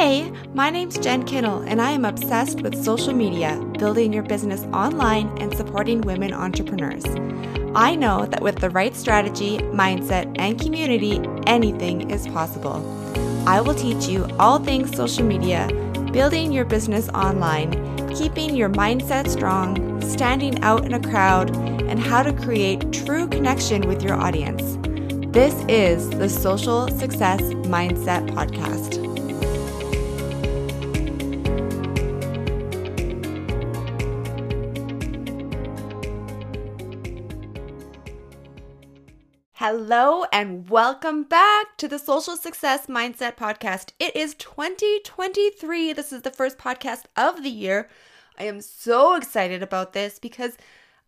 Hey, my name's Jen Kinal, and I am obsessed with social media, building your business online, and supporting women entrepreneurs. I know that with the right strategy, mindset, and community, anything is possible. I will teach you all things social media, building your business online, keeping your mindset strong, standing out in a crowd, and how to create true connection with your audience. This is the Social Success Mindset Podcast. Hello and welcome back to the Social Success Mindset Podcast. It is 2023. This is the first podcast of the year. I am so excited about this because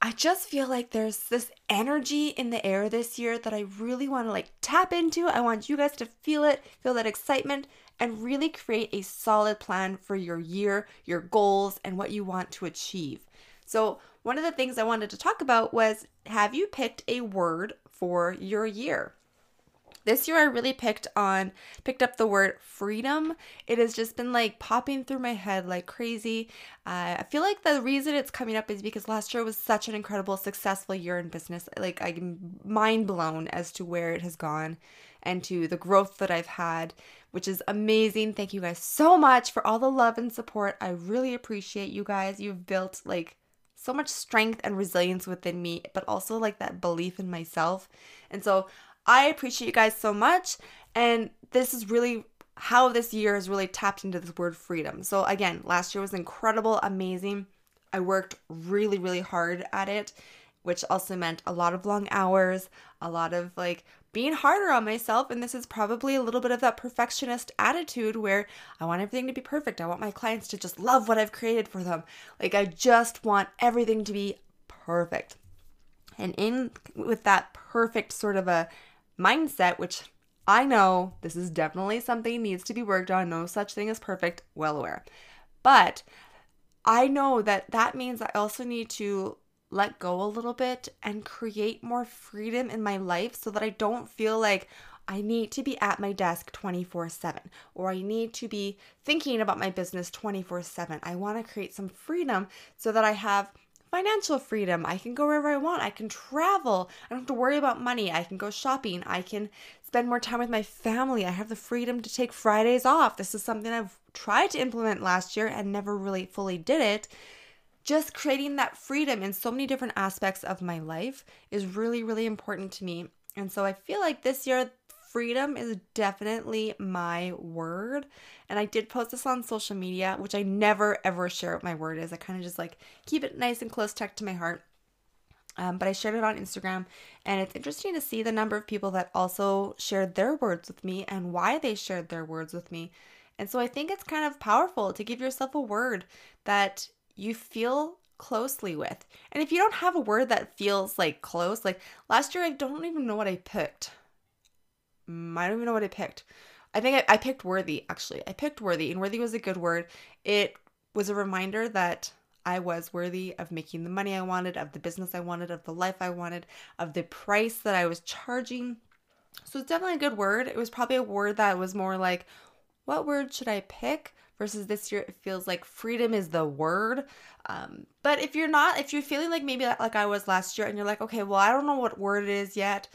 I just feel like there's this energy in the air this year that I really want to like tap into. I want you guys to feel it, feel that excitement, and really create a solid plan for your year, your goals, and what you want to achieve. So, one of the things I wanted to talk about was have you picked a word for your year. This year I really picked on picked up the word freedom. It has just been like popping through my head like crazy. Uh, I feel like the reason it's coming up is because last year was such an incredible successful year in business. Like I'm mind blown as to where it has gone and to the growth that I've had, which is amazing. Thank you guys so much for all the love and support. I really appreciate you guys. You've built like so much strength and resilience within me, but also like that belief in myself. And so I appreciate you guys so much. And this is really how this year has really tapped into this word freedom. So, again, last year was incredible, amazing. I worked really, really hard at it, which also meant a lot of long hours, a lot of like being harder on myself. And this is probably a little bit of that perfectionist attitude where I want everything to be perfect. I want my clients to just love what I've created for them. Like, I just want everything to be perfect. And in with that perfect sort of a mindset, which I know this is definitely something needs to be worked on, no such thing as perfect, well aware. But I know that that means I also need to let go a little bit and create more freedom in my life so that I don't feel like I need to be at my desk 24 7 or I need to be thinking about my business 24 7. I want to create some freedom so that I have financial freedom. I can go wherever I want. I can travel. I don't have to worry about money. I can go shopping. I can spend more time with my family. I have the freedom to take Fridays off. This is something I've tried to implement last year and never really fully did it just creating that freedom in so many different aspects of my life is really, really important to me. And so I feel like this year, freedom is definitely my word. And I did post this on social media, which I never ever share what my word is. I kind of just like keep it nice and close tucked to my heart. Um, but I shared it on Instagram, and it's interesting to see the number of people that also shared their words with me and why they shared their words with me. And so I think it's kind of powerful to give yourself a word that you feel closely with. And if you don't have a word that feels like close, like last year, I don't even know what I picked. Mm, I don't even know what I picked. I think I, I picked worthy, actually. I picked worthy, and worthy was a good word. It was a reminder that I was worthy of making the money I wanted, of the business I wanted, of the life I wanted, of the price that I was charging. So it's definitely a good word. It was probably a word that was more like, what word should I pick? Versus this year it feels like freedom is the word. Um, but if you're not if you're feeling like maybe like i was last year and you're like okay well i don't know what word it is yet.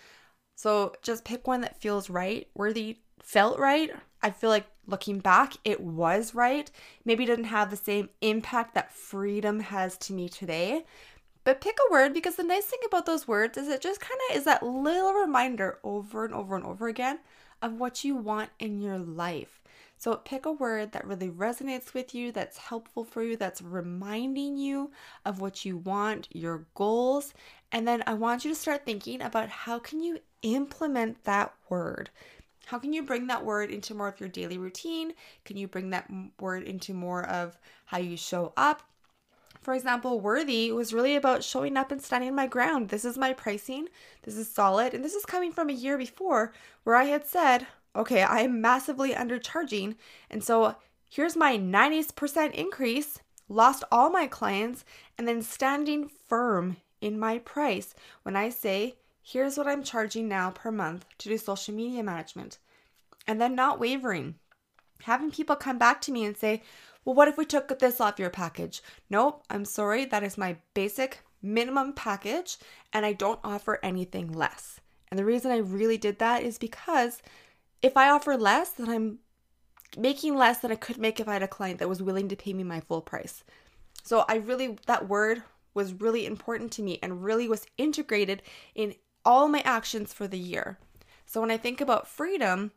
So just pick one that feels right worthy felt right. I feel like looking back it was right. Maybe didn't have the same impact that freedom has to me today. But pick a word because the nice thing about those words is it just kind of is that little reminder over and over and over again of what you want in your life so pick a word that really resonates with you, that's helpful for you, that's reminding you of what you want, your goals, and then I want you to start thinking about how can you implement that word? How can you bring that word into more of your daily routine? Can you bring that word into more of how you show up? For example, worthy was really about showing up and standing my ground. This is my pricing. This is solid. And this is coming from a year before where I had said, okay, I am massively undercharging. And so here's my 90% increase, lost all my clients, and then standing firm in my price when I say, here's what I'm charging now per month to do social media management. And then not wavering. Having people come back to me and say, well, what if we took this off your package? Nope, I'm sorry. That is my basic minimum package, and I don't offer anything less. And the reason I really did that is because if I offer less, then I'm making less than I could make if I had a client that was willing to pay me my full price. So I really, that word was really important to me and really was integrated in all my actions for the year. So when I think about freedom,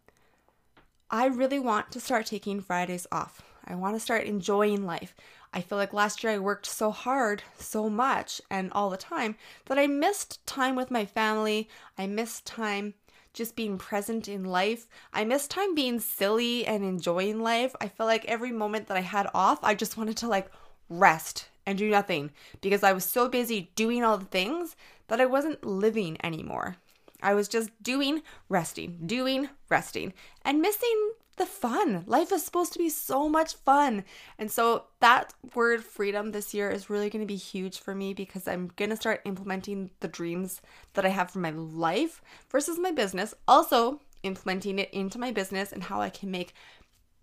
I really want to start taking Fridays off. I want to start enjoying life. I feel like last year I worked so hard, so much, and all the time that I missed time with my family. I missed time just being present in life. I miss time being silly and enjoying life. I feel like every moment that I had off, I just wanted to like rest and do nothing because I was so busy doing all the things that I wasn't living anymore. I was just doing, resting, doing, resting, and missing the fun. Life is supposed to be so much fun. And so that word freedom this year is really going to be huge for me because I'm going to start implementing the dreams that I have for my life versus my business. Also, implementing it into my business and how I can make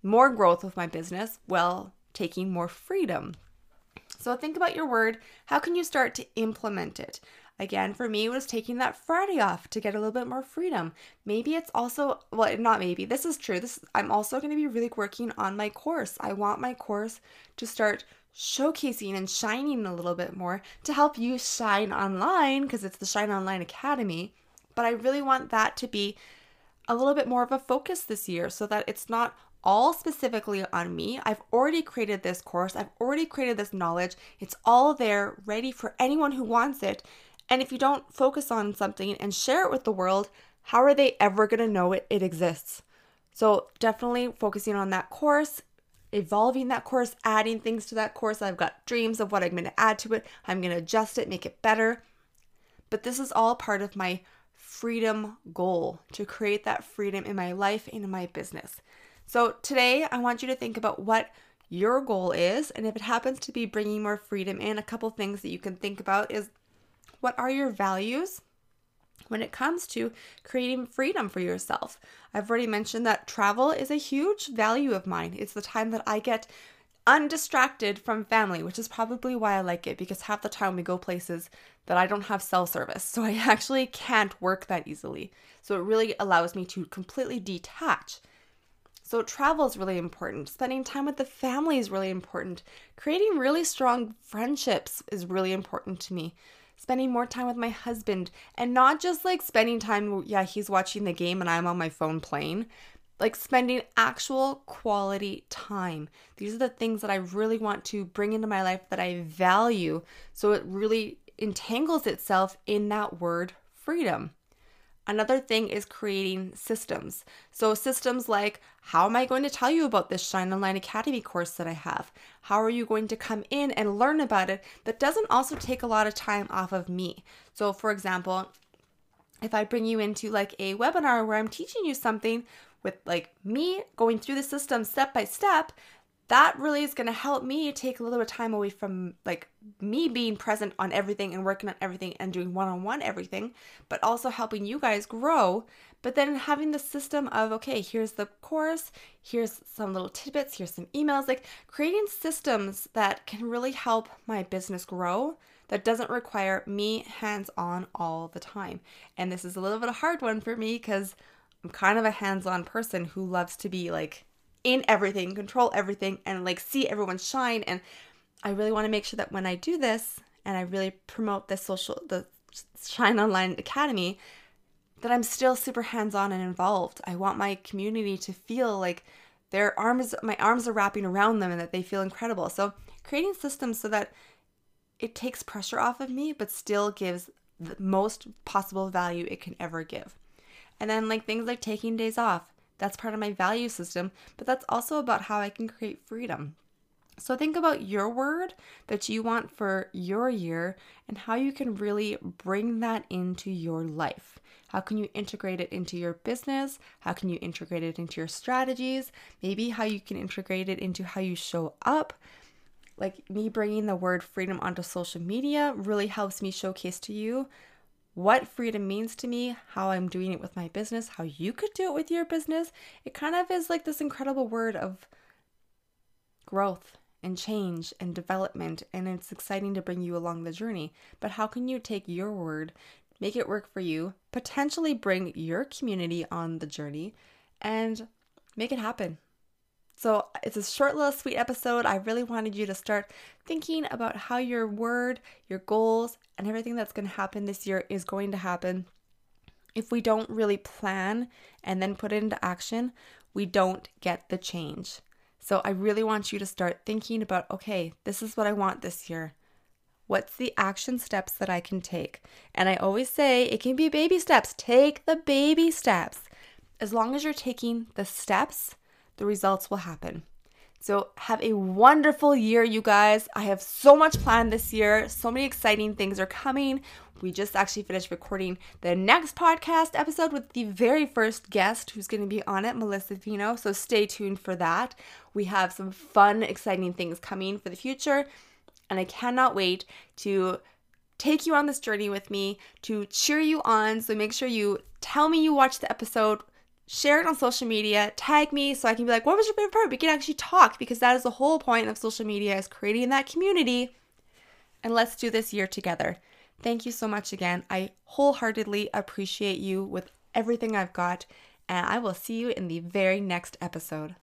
more growth with my business while taking more freedom. So think about your word. How can you start to implement it? Again, for me, was taking that Friday off to get a little bit more freedom. Maybe it's also, well, not maybe, this is true. This I'm also going to be really working on my course. I want my course to start showcasing and shining a little bit more to help you shine online because it's the Shine Online Academy. But I really want that to be a little bit more of a focus this year so that it's not all specifically on me. I've already created this course, I've already created this knowledge. It's all there, ready for anyone who wants it. And if you don't focus on something and share it with the world, how are they ever going to know it, it exists? So, definitely focusing on that course, evolving that course, adding things to that course. I've got dreams of what I'm going to add to it. I'm going to adjust it, make it better. But this is all part of my freedom goal to create that freedom in my life and in my business. So, today I want you to think about what your goal is. And if it happens to be bringing more freedom in, a couple things that you can think about is what are your values? When it comes to creating freedom for yourself, I've already mentioned that travel is a huge value of mine. It's the time that I get undistracted from family, which is probably why I like it because half the time we go places that I don't have cell service. So I actually can't work that easily. So it really allows me to completely detach. So travel is really important. Spending time with the family is really important. Creating really strong friendships is really important to me spending more time with my husband and not just like spending time, yeah, he's watching the game and I'm on my phone playing, like spending actual quality time. These are the things that I really want to bring into my life that I value. So it really entangles itself in that word freedom. Another thing is creating systems. So, systems like how am I going to tell you about this Shine Online Academy course that I have? How are you going to come in and learn about it that doesn't also take a lot of time off of me? So, for example, if I bring you into like a webinar where I'm teaching you something with like me going through the system step by step, that really is going to help me take a little bit of time away from like me being present on everything and working on everything and doing one-on-one everything but also helping you guys grow. But then having the system of okay here's the course here's some little tidbits here's some emails like creating systems that can really help my business grow that doesn't require me hands on all the time. And this is a little bit of a hard one for me because i'm kind of a hands-on person who loves to be like in everything, control everything, and like see everyone shine. And I really want to make sure that when I do this and I really promote this social, the Shine Online Academy, that I'm still super hands on and involved. I want my community to feel like their arms, my arms are wrapping around them and that they feel incredible. So creating systems so that it takes pressure off of me, but still gives the most possible value it can ever give. And then like things like taking days off, that's part of my value system, but that's also about how I can create freedom. So think about your word that you want for your year and how you can really bring that into your life. How can you integrate it into your business? How can you integrate it into your strategies? Maybe how you can integrate it into how you show up. Like me bringing the word freedom onto social media really helps me showcase to you what freedom means to me, how I'm doing it with my business, how you could do it with your business. It kind of is like this incredible word of growth and change and development, and it's exciting to bring you along the journey. But how can you take your word, make it work for you, potentially bring your community on the journey, and make it happen? So it's a short little sweet episode. I really wanted you to start thinking about how your word, your goals, and everything that's going to happen this year is going to happen. If we don't really plan and then put it into action, we don't get the change. So I really want you to start thinking about okay, this is what I want this year. What's the action steps that I can take? And I always say it can be baby steps. Take the baby steps. As long as you're taking the steps, the results will happen. So, have a wonderful year, you guys. I have so much planned this year. So many exciting things are coming. We just actually finished recording the next podcast episode with the very first guest who's going to be on it, Melissa Vino. So, stay tuned for that. We have some fun, exciting things coming for the future. And I cannot wait to take you on this journey with me, to cheer you on. So, make sure you tell me you watched the episode share it on social media, tag me so I can be like, what was your favorite part? We can actually talk because that is the whole point of social media is creating that community. And let's do this year together. Thank you so much again. I wholeheartedly appreciate you with everything I've got, and I will see you in the very next episode.